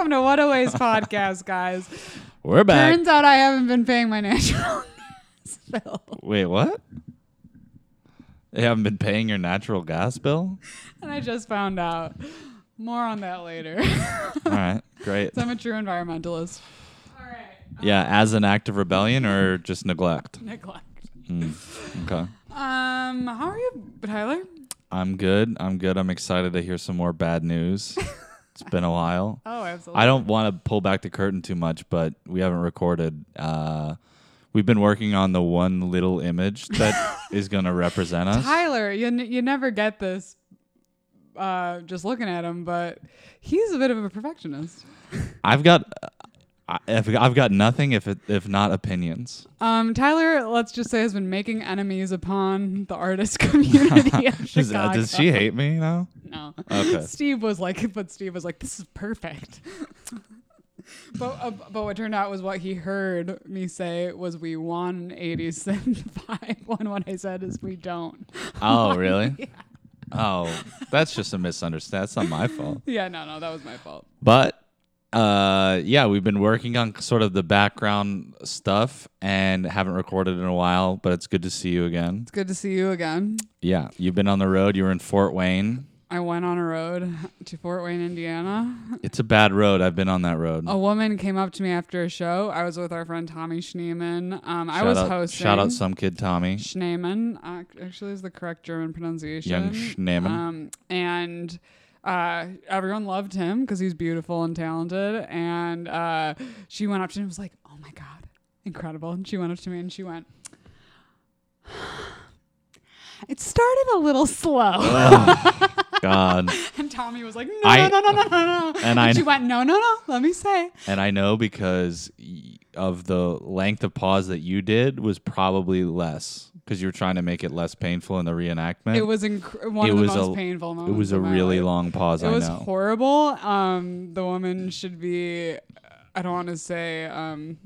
Welcome to What a Waste podcast, guys. We're back. Turns out I haven't been paying my natural gas bill, Wait, what? You haven't been paying your natural gas bill? and I just found out. More on that later. All right, great. So I'm a true environmentalist. All right. Yeah, as an act of rebellion or just neglect? Neglect. Hmm, Okay. Um, how are you, Tyler? I'm good. I'm good. I'm excited to hear some more bad news. It's been a while. Oh, absolutely. I don't want to pull back the curtain too much, but we haven't recorded. Uh, we've been working on the one little image that is going to represent us. Tyler, you n- you never get this. Uh, just looking at him, but he's a bit of a perfectionist. I've got, I've I've got nothing if it, if not opinions. Um, Tyler, let's just say, has been making enemies upon the artist community Does, uh, Chicago. does she hate me now? No. Okay. Steve was like, but Steve was like, this is perfect. but uh, but what turned out was what he heard me say was we won 85 when what I said is we don't. Oh, really? Yeah. Oh, that's just a misunderstanding. That's not my fault. Yeah, no, no, that was my fault. But uh, yeah, we've been working on sort of the background stuff and haven't recorded in a while. But it's good to see you again. It's good to see you again. Yeah, you've been on the road. You were in Fort Wayne. I went on a road to Fort Wayne, Indiana. It's a bad road. I've been on that road. A woman came up to me after a show. I was with our friend Tommy Schneeman. Um, I was out, hosting. Shout out some kid Tommy. Schneeman actually is the correct German pronunciation. Young Schneeman. Um, and uh, everyone loved him because he's beautiful and talented. And uh, she went up to him and was like, "Oh my god, incredible!" And she went up to me and she went. It started a little slow, God. and Tommy was like, "No, I- no, no, no, no, no." And I- she went, "No, no, no. Let me say." And I know because of the length of pause that you did was probably less because you were trying to make it less painful in the reenactment. It was inc- one It of the most a- painful It was a really life. long pause. It I was know. horrible. Um, the woman should be. I don't want to say. Um,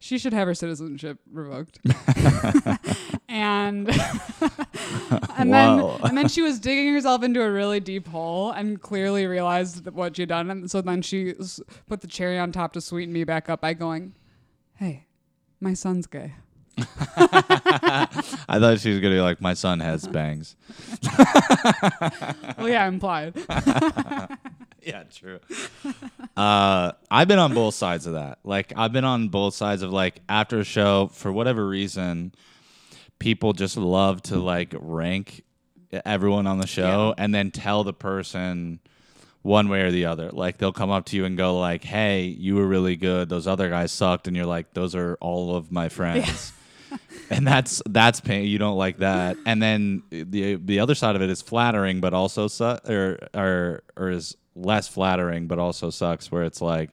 she should have her citizenship revoked. and and then and then she was digging herself into a really deep hole and clearly realized that what she'd done. And so then she s- put the cherry on top to sweeten me back up by going, "Hey, my son's gay." I thought she was gonna be like, my son has bangs. Well, yeah, implied. yeah, true. uh, I've been on both sides of that. Like, I've been on both sides of like after a show for whatever reason, people just love to like rank everyone on the show and then tell the person one way or the other. Like they'll come up to you and go like, "Hey, you were really good. Those other guys sucked," and you're like, "Those are all of my friends." and that's that's pain. You don't like that. And then the the other side of it is flattering, but also su- or or or is less flattering, but also sucks. Where it's like,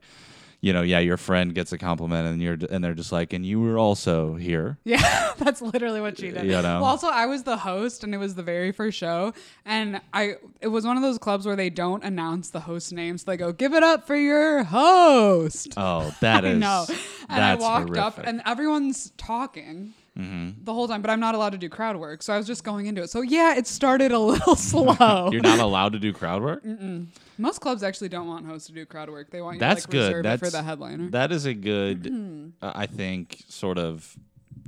you know, yeah, your friend gets a compliment, and you're and they're just like, and you were also here. Yeah, that's literally what she did. You know? Well, also I was the host, and it was the very first show, and I it was one of those clubs where they don't announce the host names. They go, "Give it up for your host." Oh, that is know. And I walked up, horrific. Mm-hmm. and everyone's talking. The whole time, but I'm not allowed to do crowd work, so I was just going into it. So yeah, it started a little slow. You're not allowed to do crowd work. Most clubs actually don't want hosts to do crowd work. They want you That's to like, good. reserve it That's for the headliner. That is a good, Mm-hmm. uh, I think, sort of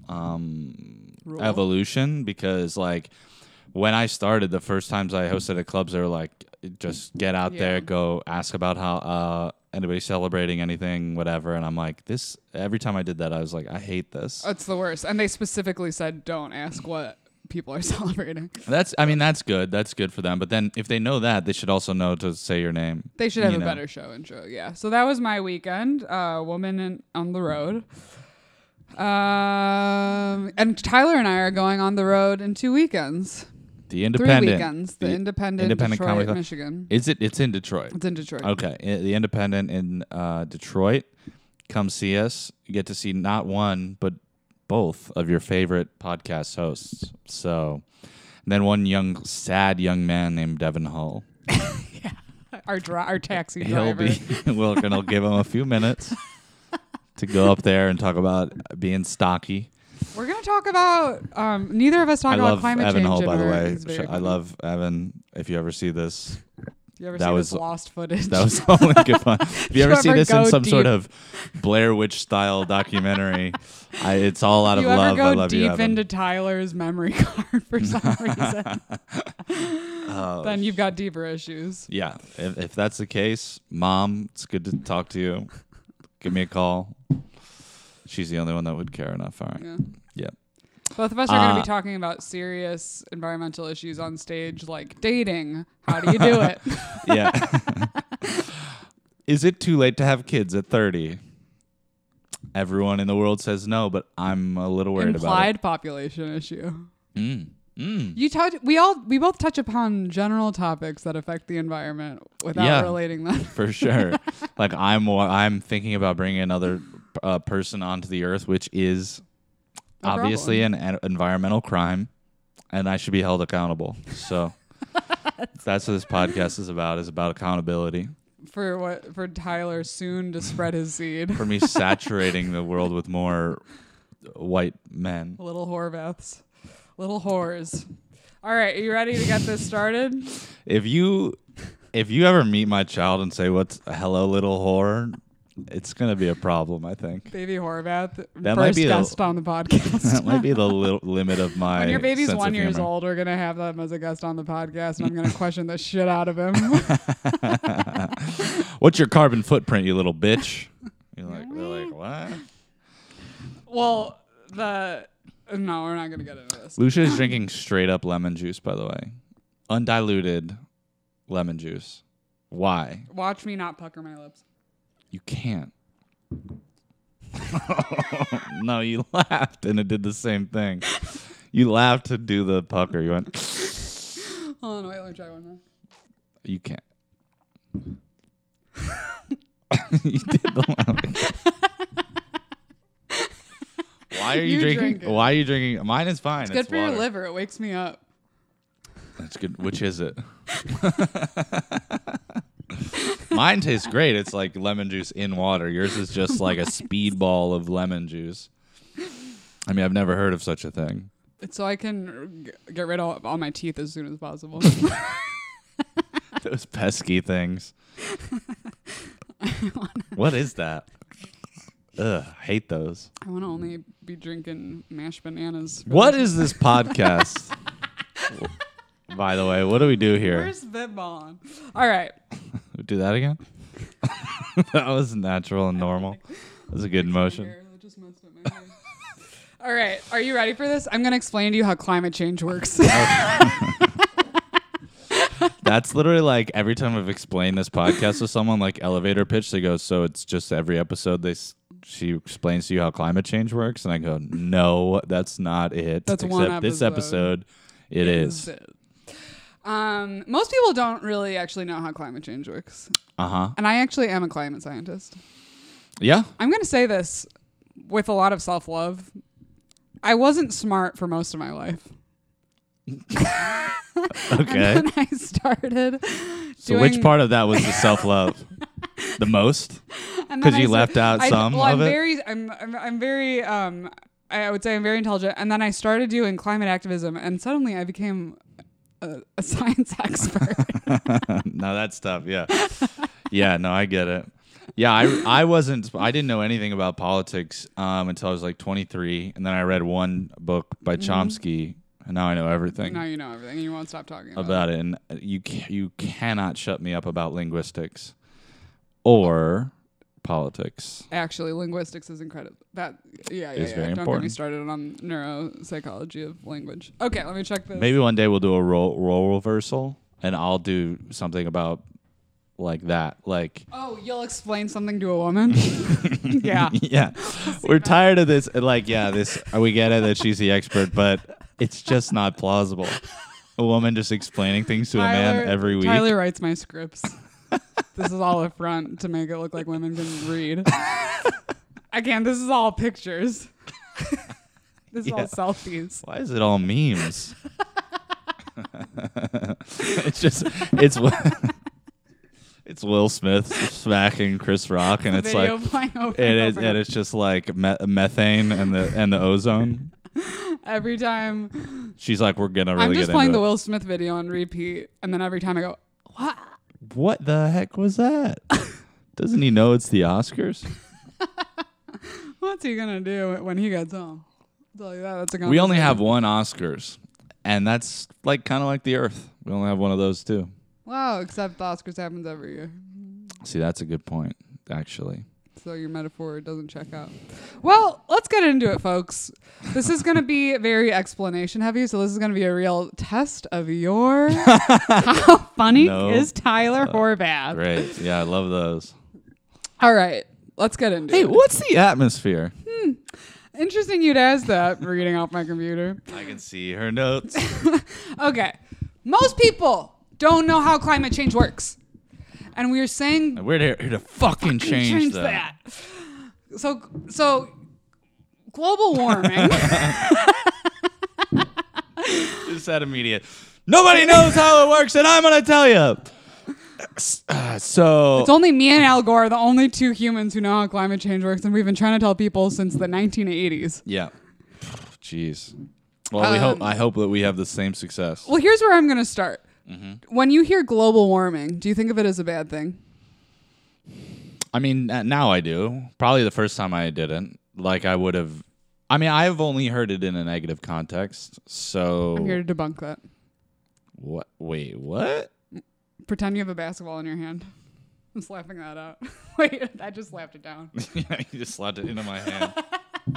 um, Rule. evolution because, like, when I started, the first times I hosted at clubs, they were like, just get out Yeah. there, go ask about how uh, anybody celebrating anything, whatever. And I'm like, this. Every time I did that, I was like, I hate this. It's the worst. And they specifically said, "Don't ask what people are celebrating." That's. I mean, that's good. That's good for them. But then, if they know that, they should also know to say your name. They should have you a know? better show intro. Yeah. So that was my weekend. Uh, woman in, on the road. Um, and Tyler and I are going on the road in two weekends, The Independent. three weekends. The, Independent, Independent Detroit, Comedy Michigan. Is it? It's in Detroit. It's in Detroit. Okay, i- the Independent in uh, Detroit. Come see us. You get to see not one but both of your favorite podcast hosts. So, then one young, sad young man named Evan Hull. Our dri- our taxi He'll be. We're gonna give him a few minutes to go up there and talk about being stocky. We're gonna talk about. Um, neither of us talk I about love climate Evan change. Hull, by the way. it's very Sh- I love Evan. If you ever see this, you ever That see was- this lost footage? That was in good fun. If you you ever see ever this in some sort of Blair Witch style documentary, I, it's all out of you love. ever go I love you, deep into Tyler's memory card for some reason? Oh, then you've got deeper issues. Yeah, if, if that's the case, mom, it's good to talk to you. Give me a call. She's the only one that would care enough. All right. Yeah. Yeah. Both of us are going to Uh, be talking about serious environmental issues on stage, like dating. How do you do it? Yeah. Is it too late to have kids at 30? Everyone in the world says no, but I'm a little worried about Implied population issue. Mm. Mm. You touch. We all. We both touch upon general topics that affect the environment without Yeah. relating them. For sure. like I'm I'm thinking about bringing another uh, person onto the earth, which is No obviously an, an environmental crime, and I should be held accountable. So that's what this podcast is about. Is about accountability for what? For Tyler soon to spread his seed. for me saturating the world with more white men. Little Horvaths. Little whores. All right, are you ready to get this started? If you if you ever meet my child and say what's hello little whore, it's gonna be a problem. I think Baby Horvath, That first might be the- guest on the podcast. that might be the li- limit of my. when your baby's one years humor. old, we're gonna have them as a guest on the podcast, and I'm gonna question the shit out of him. What's your carbon footprint, you little bitch? You're like, they're like, what? well, the no, we're not gonna get into this. Lucia is drinking straight up lemon juice, by the way, undiluted lemon juice. Why? Watch me not pucker my lips. You can't. no, you laughed and it did the same thing. You laughed to do the pucker. You went. Hold on, wait, let me try one more. You can't. you did the laughing. Why are you, You drinking? drink. Why are you drinking? Mine is fine. It's good for water. your liver. It wakes me up. That's good. Which is it? Mine tastes great. It's like lemon juice in water. Yours is just like a speedball of lemon juice. I mean, I've never heard of such a thing. So I can g- get rid of all my teeth as soon as possible. Those pesky things. what is that? Ugh, hate those. I want to only be drinking mashed bananas. for What is this podcast? By the way, what do we do here? Where's spitballing? All right. Do that again? that was natural and normal. That was a good motion. Here, that just messed up my hair. All right. Are you ready for this? I'm going to explain to you how climate change works. That's literally like every time I've explained this podcast to someone, like elevator pitch, they go, "So it's just every episode they s- she explains to you how climate change works," and I go, "No, that's not it. That's Except one this episode. episode, it is. it. Um, most people don't really actually know how climate change works. Uh huh. And I actually am a climate scientist. Yeah. I'm going to say this with a lot of self love. I wasn't smart for most of my life. Okay. And then I started. so which part of that was the self love? the most? Because I you left out I- some well, of I'm it? Very, I'm, I'm, I'm very, um, I would say I'm very intelligent. And then I started doing climate activism, and suddenly I became a, a science expert. no, that's tough. Yeah. Yeah. No, I get it. Yeah, I, I wasn't I didn't know anything about politics um, until I was like 23, and then I read one book by Mm-hmm. Chomsky, and now I know everything now you know everything, and you won't stop talking about, about it. And you ca- you cannot shut me up about linguistics or politics. Actually, linguistics is incredible. That, yeah, yeah, Is yeah. very Don't get me important. started on neuropsychology of language. Okay, let me check this. Maybe one day we'll do a role role reversal, and I'll do something about like that, like. Oh, you'll explain something to a woman? yeah. yeah. We're tired of this. Like, yeah, this we get it that she's the expert, but it's just not plausible. A woman just explaining things to a man every week. Tyler writes my scripts. This is all a front to make it look like women can read. Again, this is all pictures. this is all selfies. Why is it all memes? it's just it's Wi- it's Will Smith smacking Chris Rock, and it's Video like playing over it and is, over. and it's just like me- methane and the and the ozone. every time. She's like, we're gonna really I'm just get playing into the it. Will Smith video on repeat, and then every time I go, "What?" What the heck was that? Doesn't he know it's the Oscars? What's he gonna do when he gets home? I'll tell you that. That's a We only have one Oscars, and that's like kind of like the Earth. We only have one of those too. Wow, except the Oscars happens every year. See, that's a good point, actually. So your metaphor doesn't check out. Well, let's get into it, folks. This is going to be very explanation heavy, so this is going to be a real test of your how funny No. is Tyler uh, Horvath. Great. Yeah, I love those. All right, let's get into it. Hey, it. what's the atmosphere? Hmm. Interesting you'd ask that reading off my computer. I can see her notes. Okay. Most people don't know how climate change works. And we were saying We're here, to fucking change, change that. So so global warming Just that immediate. Nobody knows how it works, and I'm gonna tell you. so It's only me and Al Gore, the only two humans who know how climate change works, and we've been trying to tell people since the 1980s. yeah, jeez. Well, we hope. Um, I hope that we have the same success. Well, here's where I'm going to start. Mm-hmm. When you hear global warming, do you think of it as a bad thing? I mean, now I do. Probably the first time I didn't. Like I would have. I mean, I've only heard it in a negative context. So I'm here to debunk that. what? Wait, what? Pretend you have a basketball in your hand. I'm slapping that out. Wait, I just slapped it down. yeah, you just slapped it into my hand.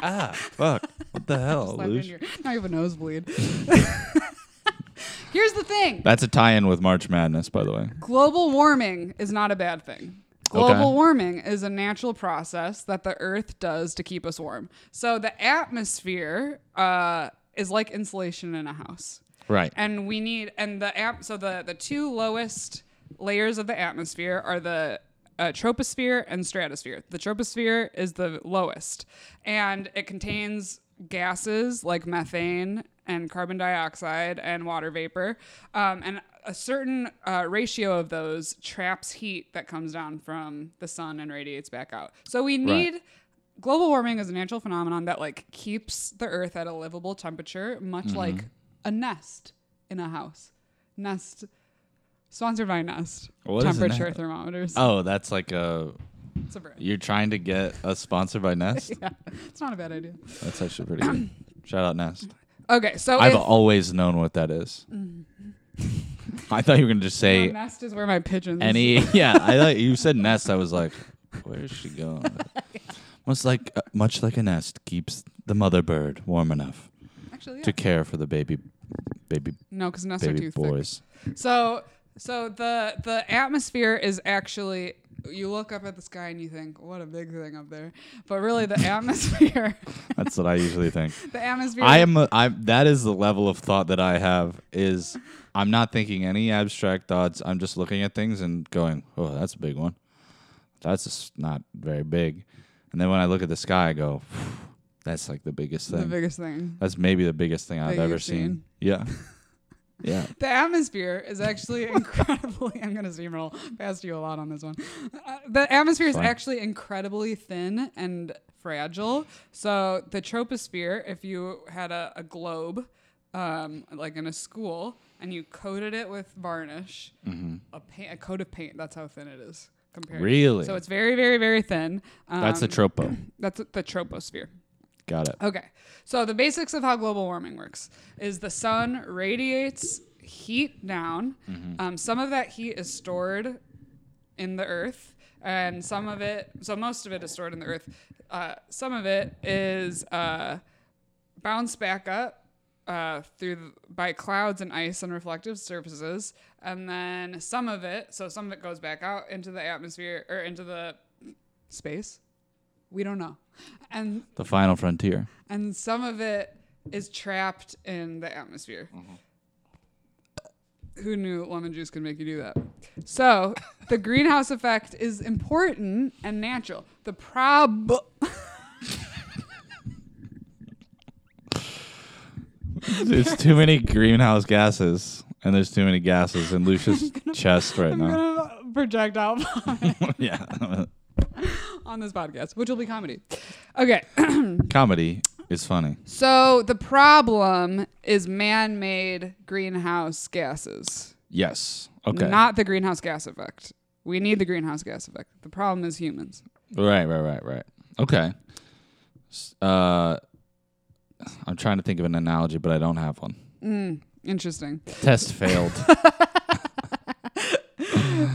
ah, fuck! What the hell, Slapped it Luge? in your, now you have a nosebleed. Here's the thing. That's a tie-in with March Madness, by the way. Global warming is not a bad thing. Global Okay. warming is a natural process that the Earth does to keep us warm. So the atmosphere uh, is like insulation in a house, Right. and we need and the app. So the the two lowest layers of the atmosphere are the uh, troposphere and stratosphere. The troposphere is the lowest, and it contains gases like methane and carbon dioxide and water vapor, um, and a certain uh, ratio of those traps heat that comes down from the sun and radiates back out. So we need global warming is a natural phenomenon that like keeps the earth at a livable temperature much Mm-hmm. like a nest in a house nest sponsored by nest What temperature thermometers Oh, that's like a. it's a brand. You're trying to get us sponsored by Nest. yeah it's not a bad idea That's actually pretty good. Shout out Nest. okay so I've if, always known what that is. I thought you were gonna just no, say nest is where my pigeons any. Yeah, I thought you said Nest. I was like, where is she going? Much like uh, much like a nest keeps the mother bird warm enough actually yeah. to care for the baby, baby, no because nests are baby too boys. thick so so the the atmosphere is actually you look up at the sky and you think what a big thing up there but really the atmosphere That's what I usually think. the atmosphere I am. A, I that is the level of thought that I have. Is I'm not thinking any abstract thoughts. I'm just looking at things and going, "Oh, that's a big one. That's just not very big." And then when I look at the sky, I go, "That's like the biggest thing. the biggest thing that's maybe the biggest thing I've ever seen. seen. Yeah, yeah. The atmosphere is actually incredibly. I'm going to steamroll past you a lot on this one. Uh, the atmosphere is Fine. actually incredibly thin and fragile. So the troposphere, if you had a, a globe, um, like in a school, and you coated it with varnish, a, paint, a coat of paint, that's how thin it is compared. Really? So it's very, very, very thin. Um, That's the tropo. That's the troposphere. Got it. Okay. So the basics of how global warming works is the sun radiates heat down. Um, some of that heat is stored in the earth, and some of it, so most of it is stored in the earth. Uh, some of it is uh, bounced back up uh, through the, by clouds and ice and reflective surfaces, and then some of it, so some of it goes back out into the atmosphere or into the space. We don't know, and The final frontier. and some of it is trapped in the atmosphere. Mm-hmm. Who knew lemon juice could make you do that? So the greenhouse effect is important and natural. The prob There's too many greenhouse gases, and there's too many gases in Lucia's chest right I'm now. gonna project out yeah. On this podcast, which will be comedy. Okay, Comedy is funny. so the problem is man-made greenhouse gases. Yes. Okay. not the greenhouse gas effect. We need the greenhouse gas effect. The problem is humans. right, right, right, right. Okay. S- Uh, I'm trying to think of an analogy, but I don't have one. Mm, interesting. Test failed.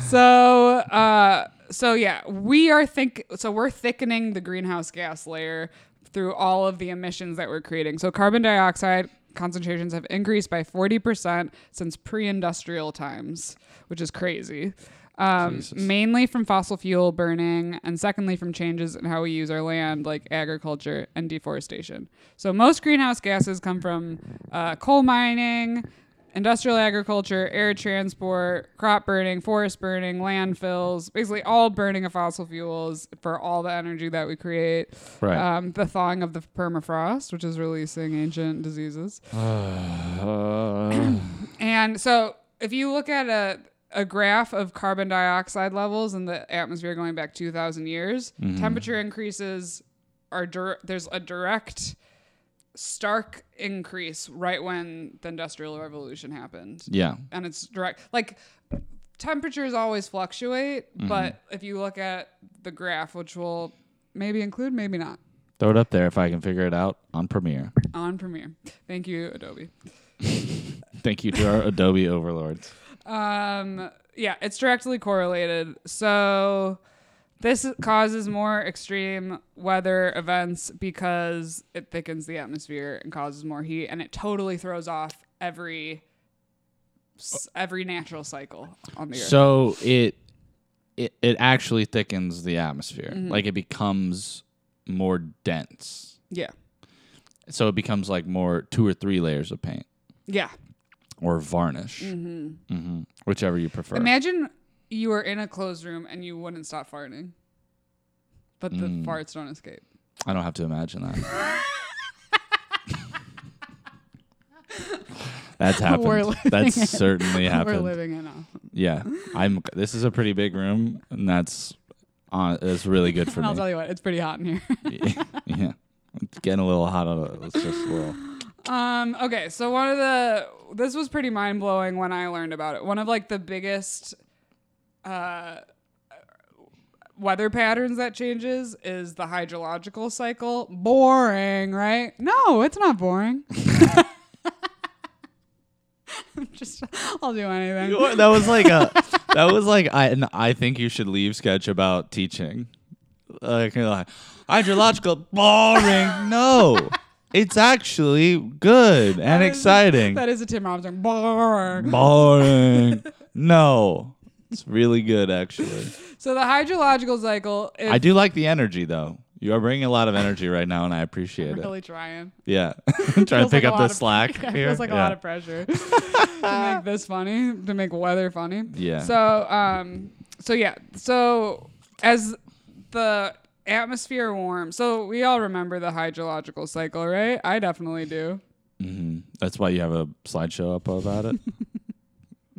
so uh so yeah we are think so we're thickening the greenhouse gas layer through all of the emissions that we're creating. So carbon dioxide concentrations have increased by 40% since pre-industrial times which is crazy. Um, mainly from fossil fuel burning and secondly from changes in how we use our land like agriculture and deforestation. So most greenhouse gases come from uh, coal mining industrial agriculture, air transport, crop burning, forest burning, landfills, basically all burning of fossil fuels for all the energy that we create. right. Um, the thawing of the permafrost, which is releasing ancient diseases. Uh, And so if you look at a a graph of carbon dioxide levels in the atmosphere going back 2000 years, temperature increases are dir- there's a direct stark increase right when the industrial revolution happened. yeah. And it's direct like temperatures always fluctuate, but if you look at the graph which will maybe include maybe not Throw it up there if I can figure it out on Premiere. on Premiere. Thank you Adobe. Thank you to our Adobe overlords. Um, yeah, it's directly correlated. So this causes more extreme weather events because it thickens the atmosphere and causes more heat, and it totally throws off every every natural cycle on the earth. So it it it actually thickens the atmosphere. Mm-hmm. Like it becomes more dense. yeah, So it becomes like more two or three layers of paint yeah. or varnish, mm-hmm. whichever you prefer. Imagine you were in a closed room and you wouldn't stop farting, but the Mm. farts don't escape. I don't have to imagine that. That's happened. We're living That's it. certainly We're happened. living in a. Yeah, I'm. This is a pretty big room, and that's on. It's really good for And I'll me. tell you what, it's pretty hot in here. yeah, it's getting a little hot. On it. Let's just swirl. Um, okay, so one of the this was pretty mind blowing when I learned about it. One of like the biggest uh weather patterns that changes is the hydrological cycle. Boring, right? No, it's not boring. Just I'll do anything. that was like a. That was like I. And I think you should leave sketch about teaching. Like, you're like hydrological boring. No, it's actually good and That is- exciting. That is a Tim Robinson. Boring. boring. no, it's really good actually. So the hydrological cycle is I do like the energy though. You are bringing a lot of energy right now, and I appreciate it. really trying. Yeah, trying to pick like up the of- slack Yeah, it here. feels like a lot of pressure to make this funny, to make weather funny. Yeah. So, um, so yeah, so as the atmosphere warms, so we all remember the hydrological cycle, right? I definitely do. hmm That's why you have a slideshow up about it.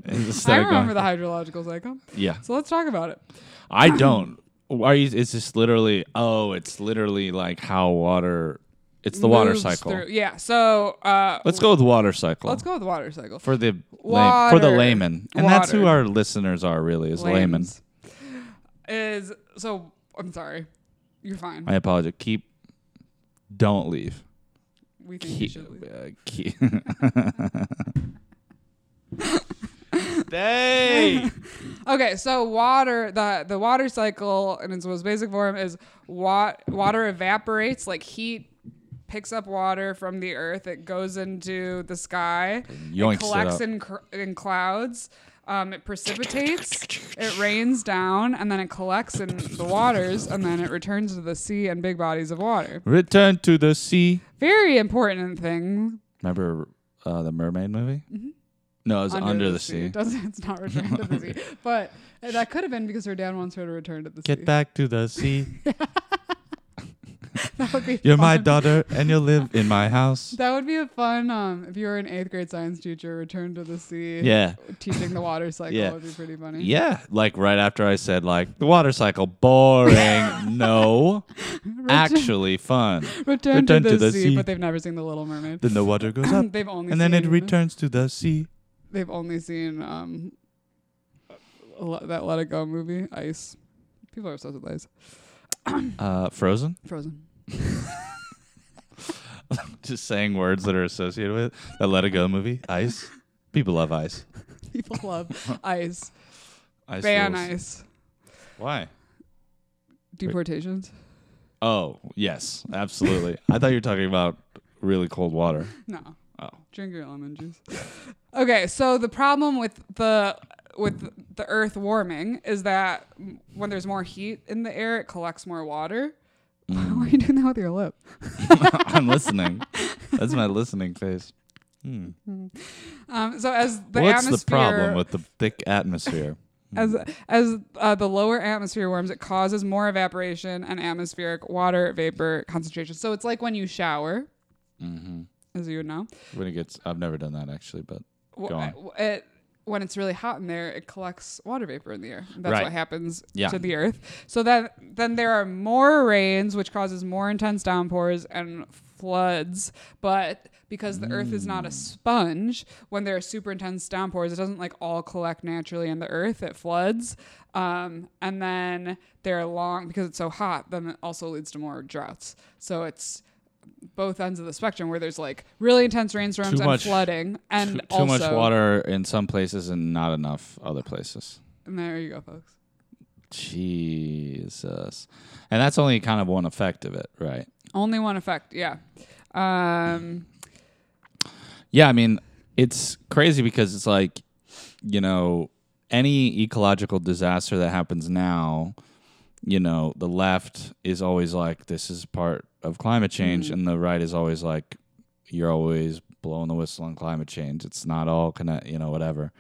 I remember the hydrological cycle. Yeah, So let's talk about it. I don't. Are you? It's just literally. Oh, it's literally like how water. It's the water Moves cycle. through- Yeah. So uh, Let's go with water cycle. Let's go with water cycle. for the for the Water. layman, and that's who Water. our listeners are. Really, is layman. Lames. Is so. I'm sorry. You're fine. I apologize. Keep. Don't leave. we think you Keep. should leave. Uh, keep. Stay. Okay, so water, the the water cycle in its most basic form is wa- water evaporates, like heat picks up water from the earth, it goes into the sky, it it collects up. in cr- in clouds, um, it precipitates, it rains down, and then it collects in the waters, and then it returns to the sea and big bodies of water. Return to the sea. Very important thing. Remember uh, the mermaid movie? No, it was under, the, sea. It doesn't, it's not return to the sea, but that could have been because her dad wants her to return to the sea. Get back to the sea. That would be You're my fun. daughter, and you'll live in my house. That would be a fun um if you were an eighth grade science teacher, return to the sea. Yeah. Teaching the water cycle Yeah. would be pretty funny. Yeah, like right after I said like the water cycle boring. no, actually fun. Return, return to, to the, the sea, sea. but they've never seen the Little Mermaid. Then the water goes up, they've only and then seen it returns to the sea. They've only seen um a lo- that Let It Go movie, Ice. People are obsessed with Ice. Uh, Frozen. Frozen. Just saying words that are associated with it. that Let It Go movie. Ice. People love ice. People love Ice. Ice Ban rules. Ice. Why? Deportations. Oh yes, absolutely. I thought you were talking about really cold water. No. Oh. Drink your lemon juice. Okay, so the problem with the with the earth warming is that when there's more heat in the air, it collects more water. Mm. Why are you doing that with your lip? I'm listening. That's my listening face. Hmm. Um, so as the What's the problem with the thick atmosphere? as as uh, the lower atmosphere warms, it causes more evaporation and atmospheric water vapor concentration. So it's like when you shower, hmm as you would know. When it gets, I've never done that actually, but w- Go on. uh, it when it's really hot in there, it collects water vapor in the air. That's Right. what happens Yeah. to the earth. So that then there are more rains, which causes more intense downpours and floods. But because the earth is not Mm. a sponge, when there are super intense downpours, it doesn't like all collect naturally in the earth. It floods. Um, and then they're long because it's so hot. Then it also leads to more droughts. So it's both ends of the spectrum where there's like really intense rainstorms Too and much- flooding and too, too also much water in some places and not enough other places. And there you go, folks. Jesus, and that's only kind of one effect of it, right? Only one effect, yeah. Um, Yeah, I mean, it's crazy because it's like, you know, any ecological disaster that happens now, you know, the left is always like, this is part of climate change, Mhm. and the right is always like, you're always blowing the whistle on climate change. It's not all connect, you know, whatever.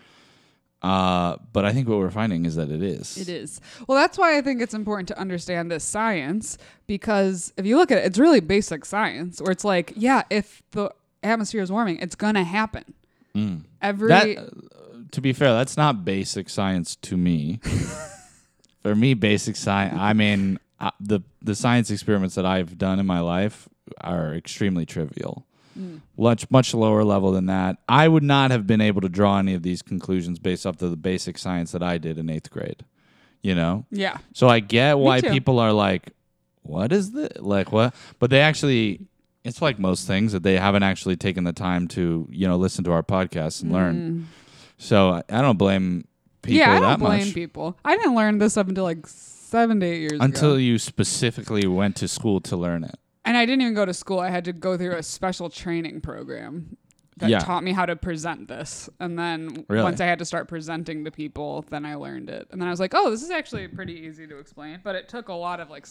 Uh, but I think what we're finding is that it is. it is. Well, that's why I think it's important to understand this science because if you look at it, it's really basic science where it's like, yeah, if the atmosphere is warming, it's going to happen. Mm. Every That, uh, to be fair, that's not basic science to me. For me, basic science. I mean, uh, the the science experiments that I've done in my life are extremely trivial. Mm. Much much lower level than that. I would not have been able to draw any of these conclusions based off of the basic science that I did in eighth grade. You know, yeah. so I get why too. people are like, "What is this? Like what?" But they actually, it's like most things that they haven't actually taken the time to, you know, listen to our podcast and learn. Mm. So I I don't blame people yeah, I don't blame much people. I didn't learn this up until like seven to eight years until ago. you specifically went to school to learn it. And I didn't even go to school. I had to go through a special training program that Yeah. taught me how to present this. And then Really? once I had to start presenting to people, then I learned it. And then I was like, oh, this is actually pretty easy to explain. But it took a lot of like,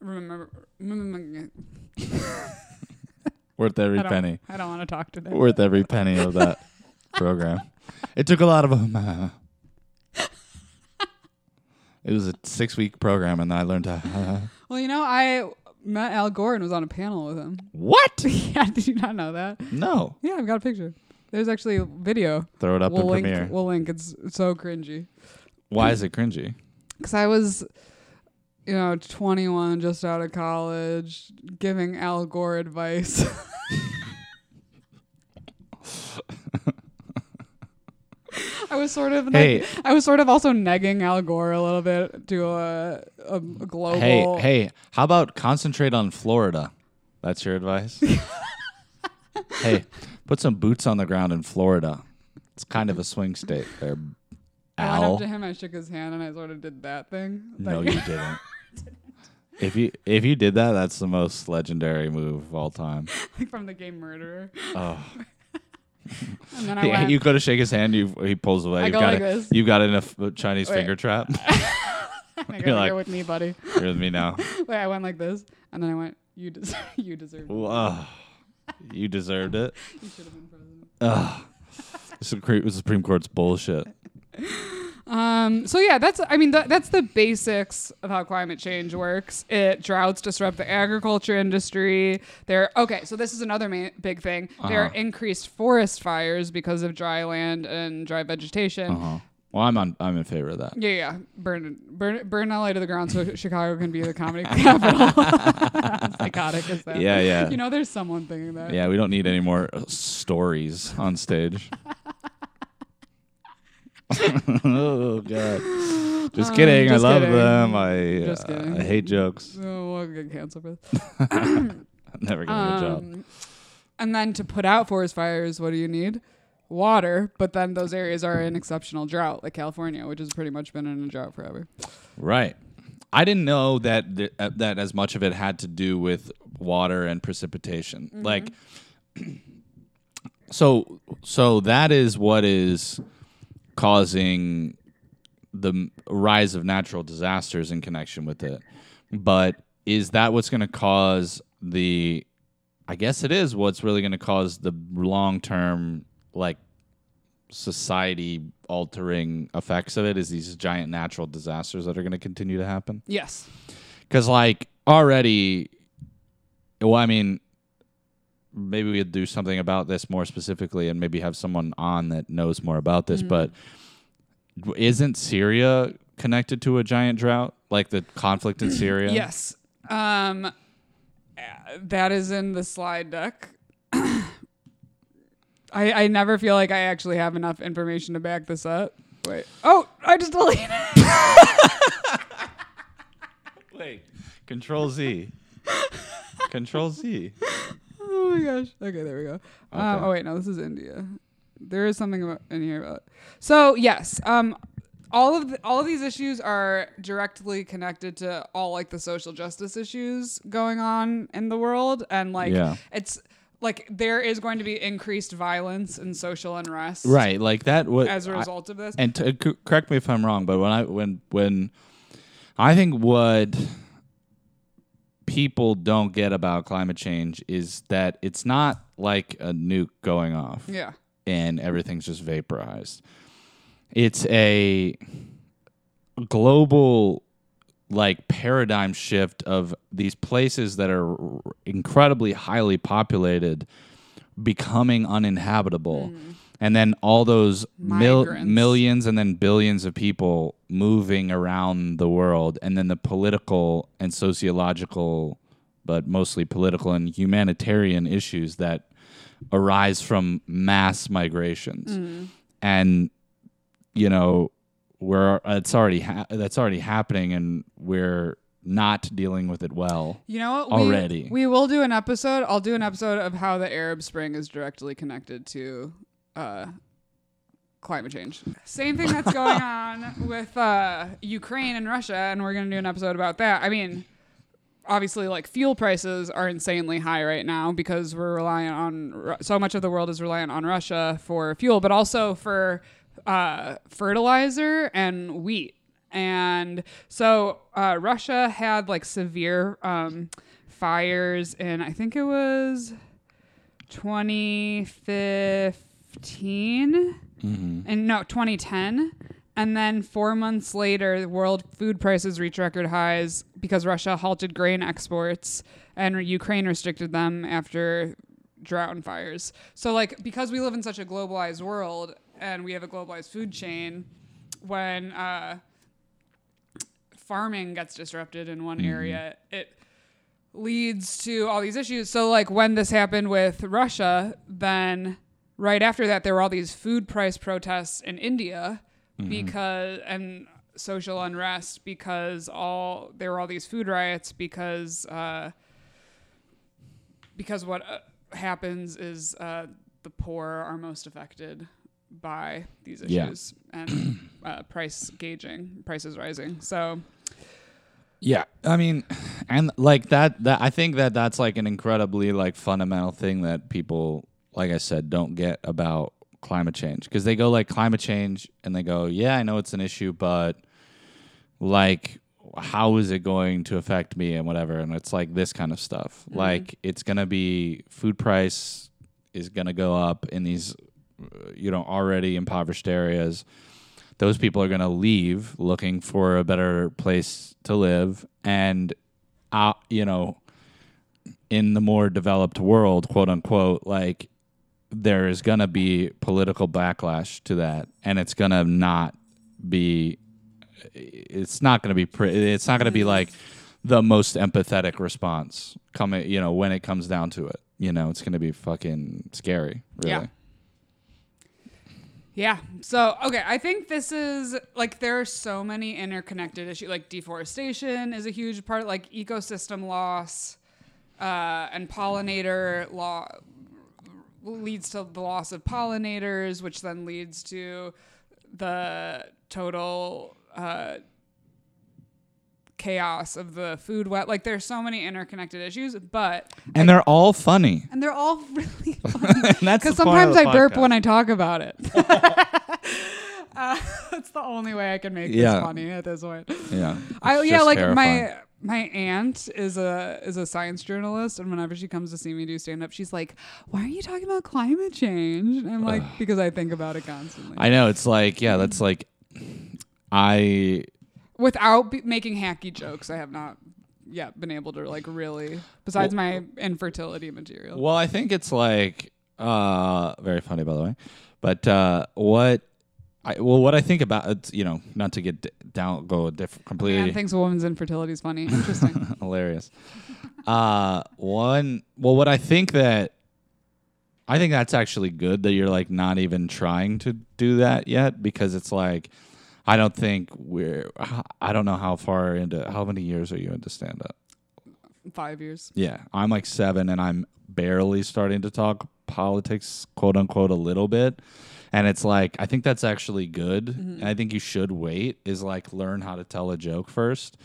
remember, remember Worth every I penny. I don't want to talk today. Worth every penny of that program. It took a lot of them. It was a six week program, and I learned to. Well, you know, I met Al Gore and was on a panel with him. what? yeah, did you not know that? No. Yeah, I've got a picture. There's actually a video. Throw it up we'll in link. Premiere. We'll link. It's so cringy. Why is it cringy? because I was, you know, 21, just out of college, giving Al Gore advice. I was sort of, neg- Hey. I was sort of also negging Al Gore a little bit to a, a, global. Hey, hey, how about concentrate on Florida? That's your advice? hey, put some boots on the ground in Florida. It's kind of a swing state there. I went Al. up to him, I shook his hand, and I sort of did that thing. No, Like- you didn't. If you if you did that, that's the most legendary move of all time. like from the game Murderer. Oh, And then I yeah, went. you go to shake his hand, you he pulls away. I You've go got like it. this. You've got in a f- Chinese Wait. finger trap. You're like- with me, buddy. You're with me now. Wait, I went like this, and then I went. You deserve. You deserve. you deserved it. You should have been president. Ugh. Supreme, Supreme Court's bullshit. Um, so yeah, that's I mean that, that's the basics of how climate change works. It droughts disrupt the agriculture industry. There okay, so this is another ma- big thing. There are Uh-huh. increased forest fires because of dry land and dry vegetation. Uh-huh. Well, I'm on. I'm in favor of that. Yeah, yeah, burn burn burn LA to the ground so Chicago can be the comedy capital. Psychotic is that? Yeah, yeah. You know, there's someone thinking that. Yeah, we don't need any more stories on stage. Oh god. Just Um, kidding. just I love kidding. them. I Just uh, kidding. I hate jokes. Oh, we'll get canceled for this. I'm never gonna get a job. Um, and then to put out forest fires, what do you need? Water. But then those areas are in exceptional drought, like California, which has pretty much been in a drought forever. Right. I didn't know that th- uh, that as much of it had to do with water and precipitation. Mm-hmm. Like so so that is what is causing the rise of natural disasters in connection with it. But is that what's going to cause the I guess it is what's really going to cause the long-term like society altering effects of it is these giant natural disasters that are going to continue to happen Yes. because like already well i mean maybe we could do something about this more specifically and maybe have someone on that knows more about this but isn't syria connected to a giant drought like the conflict in syria Yes. Um, that is in the slide deck. I, I never feel like I actually have enough information to back this up. Wait. Oh, I just deleted it. wait control z control z Oh my gosh. Okay, there we go. Um, Okay. oh wait, no, this is India. There is something about in here about. So yes, um, all of the, all of these issues are directly connected to all like the social justice issues going on in the world, and like Yeah. it's like there is going to be increased violence and social unrest, right like that what as a result of this. and to, correct me if I'm wrong, but when I when when I think what people don't get about climate change is that it's not like a nuke going off yeah, and everything's just vaporized. It's a global like paradigm shift of these places that are incredibly highly populated becoming uninhabitable mm. And then all those mil- Migrants. millions and then billions of people moving around the world and then the political and sociological but mostly political and humanitarian issues that arise from mass migrations mm. and you know we're it's already ha- that's already happening and we're not dealing with it well you know what? We, Already. we will do an episode. I'll do an episode of how the Arab Spring is directly connected to uh, climate change. Same thing that's going on with uh, Ukraine and Russia, and we're going to do an episode about that. I mean, obviously, like fuel prices are insanely high right now because we're reliant on so much of the world is reliant on Russia for fuel, but also for uh, fertilizer and wheat. And so uh, Russia had like severe um, fires in, I think it was 2015 and no 2010 and then four months later the world food prices reached record highs because russia halted grain exports and ukraine restricted them after drought and fires. So like because we live in such a globalized world and we have a globalized food chain when uh, farming gets disrupted in one area it leads to all these issues. So like when this happened with Russia, then right after that there were all these food price protests in India because and social unrest because all there were all these food riots because uh, because what uh, happens is uh, the poor are most affected by these Yeah. issues and uh, price gauging prices rising so Yeah, I mean, and like that, that I think that that's like an incredibly like fundamental thing that people, like I said, don't get about climate change because they go like climate change and they go, yeah, I know it's an issue, but like, how is it going to affect me and whatever? And it's like this kind of stuff. Like, it's gonna be food price is gonna go up in these, you know, already impoverished areas those people are going to leave looking for a better place to live and uh, you know in the more developed world quote unquote like there is going to be political backlash to that and it's going to not be it's not going to be it's not going to be like the most empathetic response coming you know when it comes down to it you know it's going to be fucking scary really Yeah. Yeah. So, okay, I think this is like there are so many interconnected issues. Like deforestation is a huge part, like ecosystem loss uh, and pollinator law leads to the loss of pollinators, which then leads to the total uh, chaos of the food web. Like there's so many interconnected issues, but And they're all funny. and they're all really funny. And that's because the point of sometimes I burp when I talk about it. uh, that's the only way I can make Yeah. this funny at this point. Yeah. I It's yeah, like terrifying. my my aunt is a is a science journalist, and whenever she comes to see me do stand up, she's like, "Why are you talking about climate change?" And I'm like, "Because I think about it constantly." I know it's like yeah, that's like I Without be- making hacky jokes, I have not yet been able to like really. Besides my infertility material. well, I think it's like uh very funny by the way. But uh what I well what I think about it's you know, not to get d- down go different completely Man thinks a woman's infertility is funny. Interesting. hilarious. Uh, one, well, what I think that I think that's actually good that you're like not even trying to do that yet because it's like I don't think we're I don't know how far into how many years are you into stand up? Five years. Yeah, I'm like 7 and I'm barely starting to talk politics quote unquote a little bit. And it's like I think that's actually good. Mm-hmm. And I think you should wait is like learn how to tell a joke first.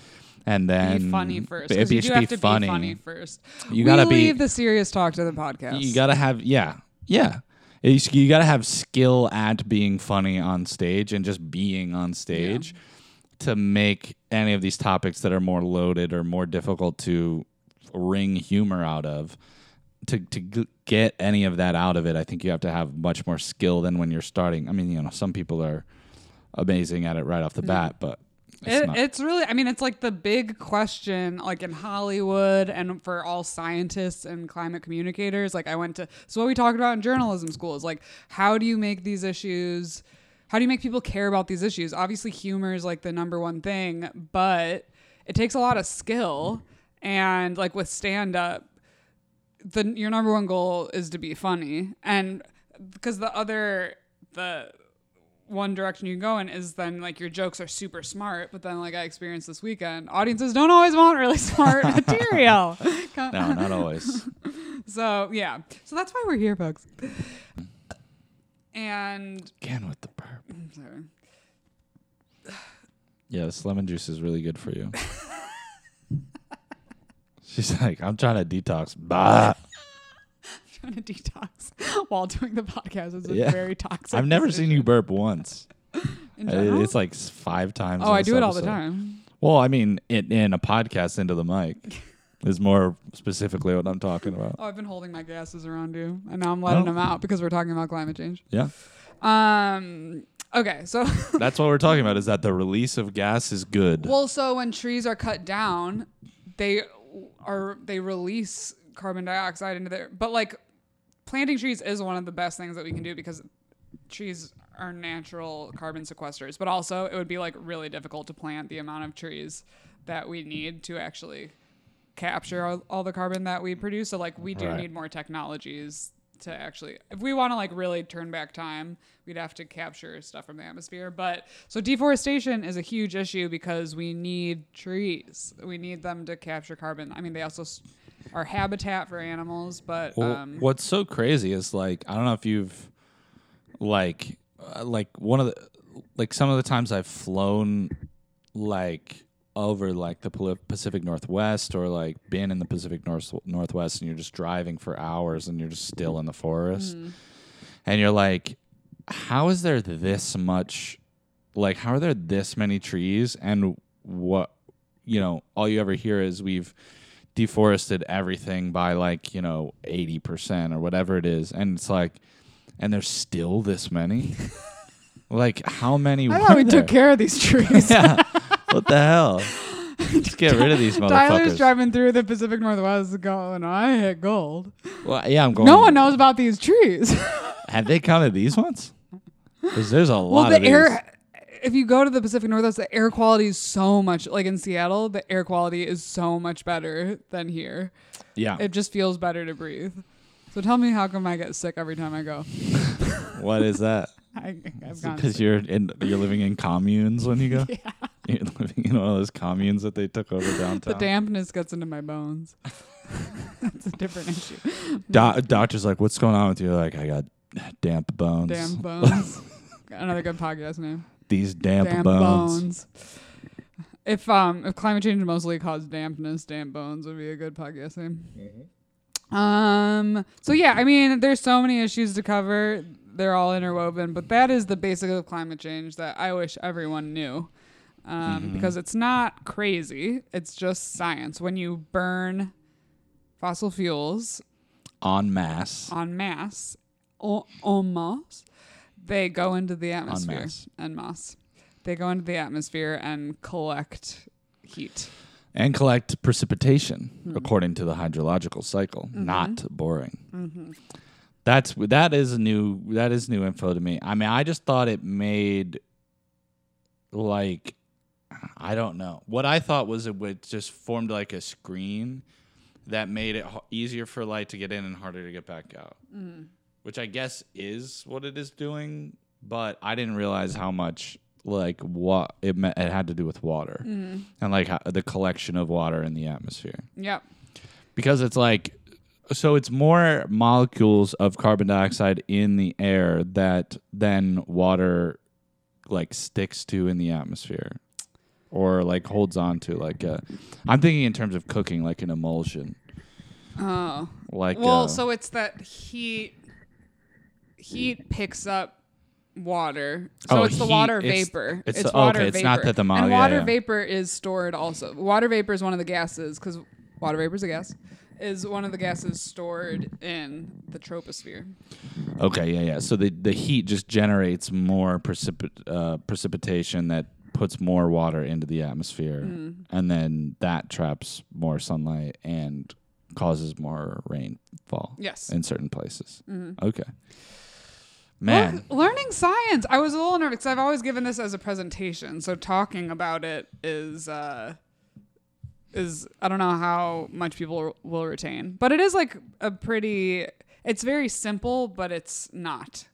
And then be funny first. It, you do be have to funny. be funny first. You we gotta be- leave the serious talk to the podcast. You gotta have yeah, yeah. It's- You gotta have skill at being funny on stage and just being on stage to make any of these topics that are more loaded or more difficult to wring humor out of. To to get any of that out of it, I think you have to have much more skill than when you're starting. I mean, you know, some people are amazing at it right off the mm. bat, but it's It, it's really, I mean, it's like the big question, like in Hollywood and for all scientists and climate communicators. Like, I went to, so what we talked about in journalism school is like, how do you make these issues, how do you make people care about these issues? Obviously, humor is like the number one thing, but it takes a lot of skill. And like with stand up, the your number one goal is to be funny and because the other the one direction you can go in is then like your jokes are super smart but then like i experienced this weekend audiences don't always want really smart material no, not always. so yeah so that's why we're here folks and Again with the burp. sorry. Yeah, this lemon juice is really good for you. She's like, I'm trying to detox. Bah. trying to detox while doing the podcast is a Yeah. very toxic I've never seen you burp once. in general? It's like s- five times. oh in i this do it all the episode. time Well, I mean, in, in a podcast into the mic is more specifically what I'm talking about. oh i've been holding my gases around you and now i'm letting Oh. them out because we're talking about climate change Yeah, um okay so that's what we're talking about. Is that the release of gas is good? Well, so when trees are cut down, they are they release carbon dioxide into there. But like planting trees is one of the best things that we can do because trees are natural carbon sequesters. But also it would be like really difficult to plant the amount of trees that we need to actually capture all, all the carbon that we produce. So like we do Right. need more technologies to actually if we want to like really turn back time we'd have to capture stuff from the atmosphere. But so deforestation is a huge issue because we need trees. We need them to capture carbon. I mean they also are habitat for animals but Well, um what's so crazy is like I don't know if you've like uh, like one of the like some of the times I've flown like over like the Pacific Northwest or like been in the Pacific North Northwest and you're just driving for hours and you're just still in the forest mm-hmm. and you're like how is there this much like how are there this many trees and what you know all you ever hear is we've deforested everything by like you know 80% or whatever it is and it's like and there's still this many? Like how many i thought we there? took care of these trees. Yeah what the hell just get rid of these motherfuckers. tyler's driving through the pacific northwest going i hit gold well, yeah i'm going no one knows about these trees have they counted these ones? Because there's a lot well the of these. air if you go to the pacific northwest the air quality is so much like in seattle the air quality is so much better than here yeah it just feels better to breathe so tell me how come i get sick every time i go what is that i I, I've gone. Because you're in, you're living in communes when you go. yeah. You're living in one of those communes that they took over downtown. The dampness gets into my bones. That's a different issue. Do- doctor's like, "What's going on with you?" Like, I got damp bones. Damn bones. Another good podcast name. These damp, Damp bones. bones. If um if climate change mostly caused dampness, damp bones would be a good podcast name. Um. So yeah, I mean, there's so many issues to cover. They're all interwoven, but that is the basic of climate change that I wish everyone knew, um, because it's not crazy. It's just science. When you burn fossil fuels En masse. en masse, en, en masse, they go into the atmosphere. masse. En masse. They go into the atmosphere and collect heat. and collect precipitation Hmm. according to the hydrological cycle. Mm-hmm. Not boring. That's that is new. That is new info to me. I mean, I just thought it made like I don't know. What I thought was it would just formed like a screen that made it easier for light to get in and harder to get back out. Mm. Which I guess is what it is doing, but I didn't realize how much like what it me- it had to do with water mm-hmm. and like how, the collection of water in the atmosphere Yep. because it's like so it's more molecules of carbon dioxide in the air that then water like sticks to in the atmosphere or like holds on to like uh i'm thinking in terms of cooking like an emulsion Oh. like Well, uh, so it's that heat. Heat picks up water, so Oh, it's the heat- water vapor. it's It's, the- water okay, it's vapor. not that the mo- and yeah, water yeah. vapor is stored also. Water vapor is one of the gases because water vapor is a gas. Is one of the gases stored in the troposphere. okay yeah yeah so the the heat just generates more precipit uh, precipitation that puts more water into the atmosphere and then that traps more sunlight and causes more rainfall Yes. in certain places. Okay. Man, Learn- learning science. I was a little nervous because I've always given this as a presentation, so talking about it is uh, is I don't know how much people will retain, but it is like a pretty. It's very simple, but it's not.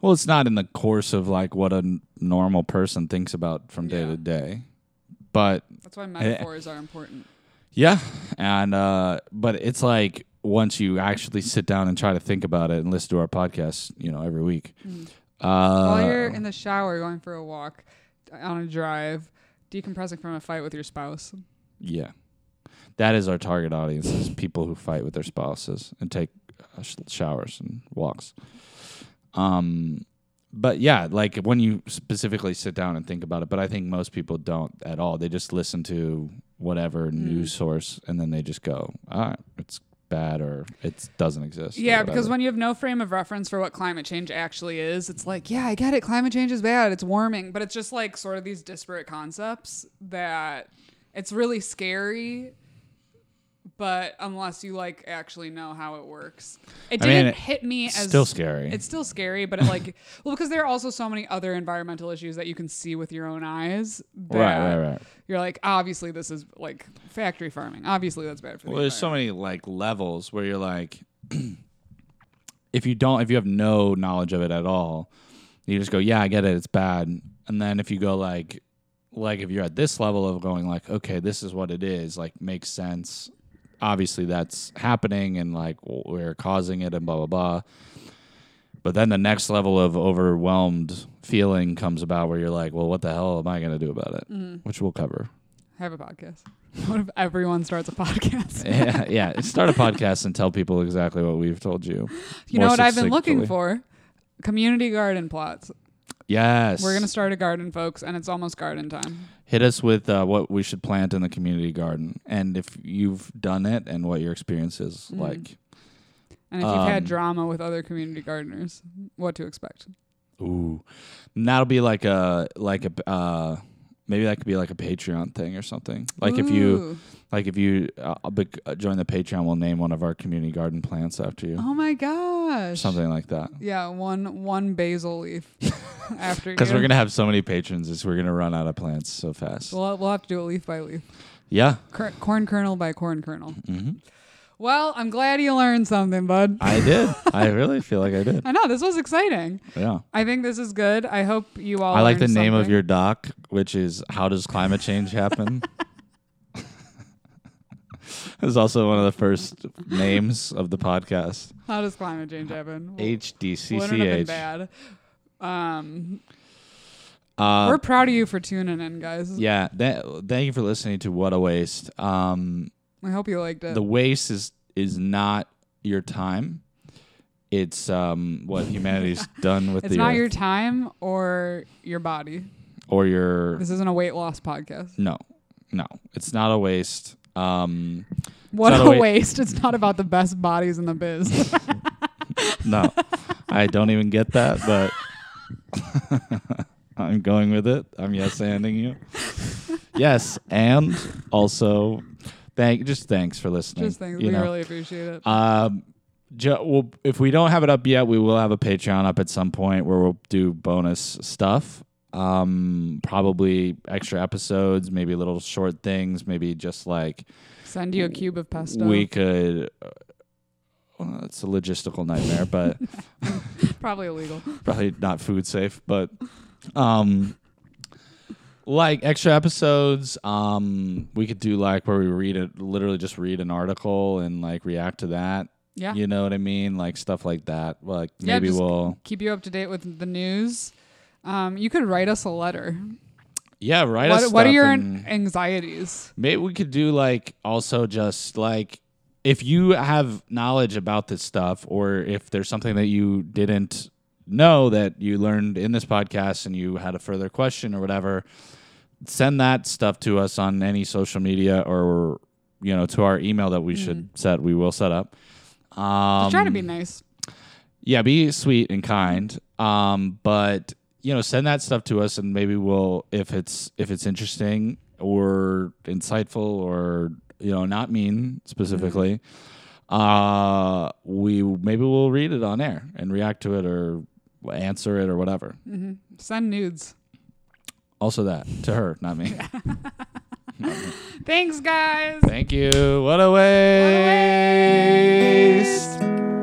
Well, it's not in the course of like what a n- normal person thinks about from day Yeah. to day, but That's why metaphors are important. yeah, and uh, but it's like once you actually sit down and try to think about it and listen to our podcast, you know, every week. Uh, While you're in the shower, going for a walk, on a drive, decompressing from a fight with your spouse. Yeah. That is our target audience is people who fight with their spouses and take uh, sh- showers and walks. Um but yeah, like when you specifically sit down and think about it, but I think most people don't at all. They just listen to whatever news source and then they just go, "Ah, it's bad or it doesn't exist." Yeah, because when you have no frame of reference for what climate change actually is, it's like, yeah, I get it. Climate change is bad. It's warming. But it's just like sort of these disparate concepts that it's really scary. But unless you like actually know how it works, it I mean, didn't it- hit me it's as still scary. It's still scary, but it like well because there are also so many other environmental issues that you can see with your own eyes. That Right, right, right. You're like, obviously this is like factory farming. Obviously that's bad for the Well, there's so many like levels where you're like, if you don't, if you have no knowledge of it at all, you just go, yeah, I get it, it's bad. And then if you go like, like if you're at this level of going like, okay, this is what it is, like makes sense. Obviously, that's happening, and like we're causing it, and blah blah blah. But then the next level of overwhelmed feeling comes about where you're like, well, what the hell am I going to do about it? Mm-hmm. Which we'll cover. I have a podcast. What if everyone starts a podcast? yeah, yeah. Start a podcast and tell people exactly what we've told you. You know what I've been looking for? Community garden plots. Yes. We're gonna start a garden, folks, and it's almost garden time. hit us with uh, what we should plant in the community garden, and if you've done it, and what your experience is Mm. like. And if you've had Um, drama with other community gardeners, what to expect? Ooh, and that'll be like a like a uh, maybe that could be like a Patreon thing or something. Like if you like if you uh, bec- uh, join the Patreon, we'll name one of our community garden plants after you. Oh my gosh. Something like that. Yeah, one one basil leaf after Because we're gonna have so many patrons, is we're gonna run out of plants so fast. We'll, we'll have to do it leaf by leaf. yeah. Cur- corn kernel by corn kernel. hmm Well, I'm glad you learned something, bud. I did. I really feel like I did. I know this was exciting. Yeah. I think this is good. I hope you all. I like the learned name of something. your doc, which is How Does Climate Change Happen? It's also one of the first names of the podcast. How does climate change happen? Wouldn't have been HDCCH. bad. Um, Uh, we're proud of you for tuning in, guys. yeah. Th- thank you for listening to What a Waste. Um, I hope you liked it. the waste is is not your time. It's um, what humanity's done with the it's the not earth. your time or your body. or your This isn't a weight loss podcast. no, no. It's not a waste. Um, What not a a wa- waste. It's not about the best bodies in the biz. no, I don't even get that, but I'm going with it. I'm yes anding you. Yes, and also thank just thanks for listening. Just you We know. really appreciate it. Um, well, if we don't have it up yet, we will have a Patreon up at some point where we'll do bonus stuff. Um, probably extra episodes, maybe little short things, maybe just like Send you a cube of pesto. we could. Uh, well, it's a logistical nightmare, but Probably illegal. probably not food safe. But um, like extra episodes, um, we could do like where we read it, literally just read an article and like react to that. Yeah. You know what I mean? Like stuff like that. Like Yeah, maybe just- we'll Keep you up to date with the news. Um, you could write us a letter. yeah write What, us. what are your anxieties? maybe we could do like also just like if you have knowledge about this stuff or if there's something that you didn't know that you learned in this podcast and you had a further question or whatever, send that stuff to us on any social media or you know to our email that we should set. We will set up. Um, Mm-hmm. Just try to be nice. yeah, be sweet and kind. Um, but you know, send that stuff to us, and maybe we'll, if it's if it's interesting or insightful or you know not mean specifically, uh, we maybe we'll read it on air and react to it or answer it or whatever. Send nudes. Also that to her, not me. Thanks, guys. Thank you. What a waste. What a waste.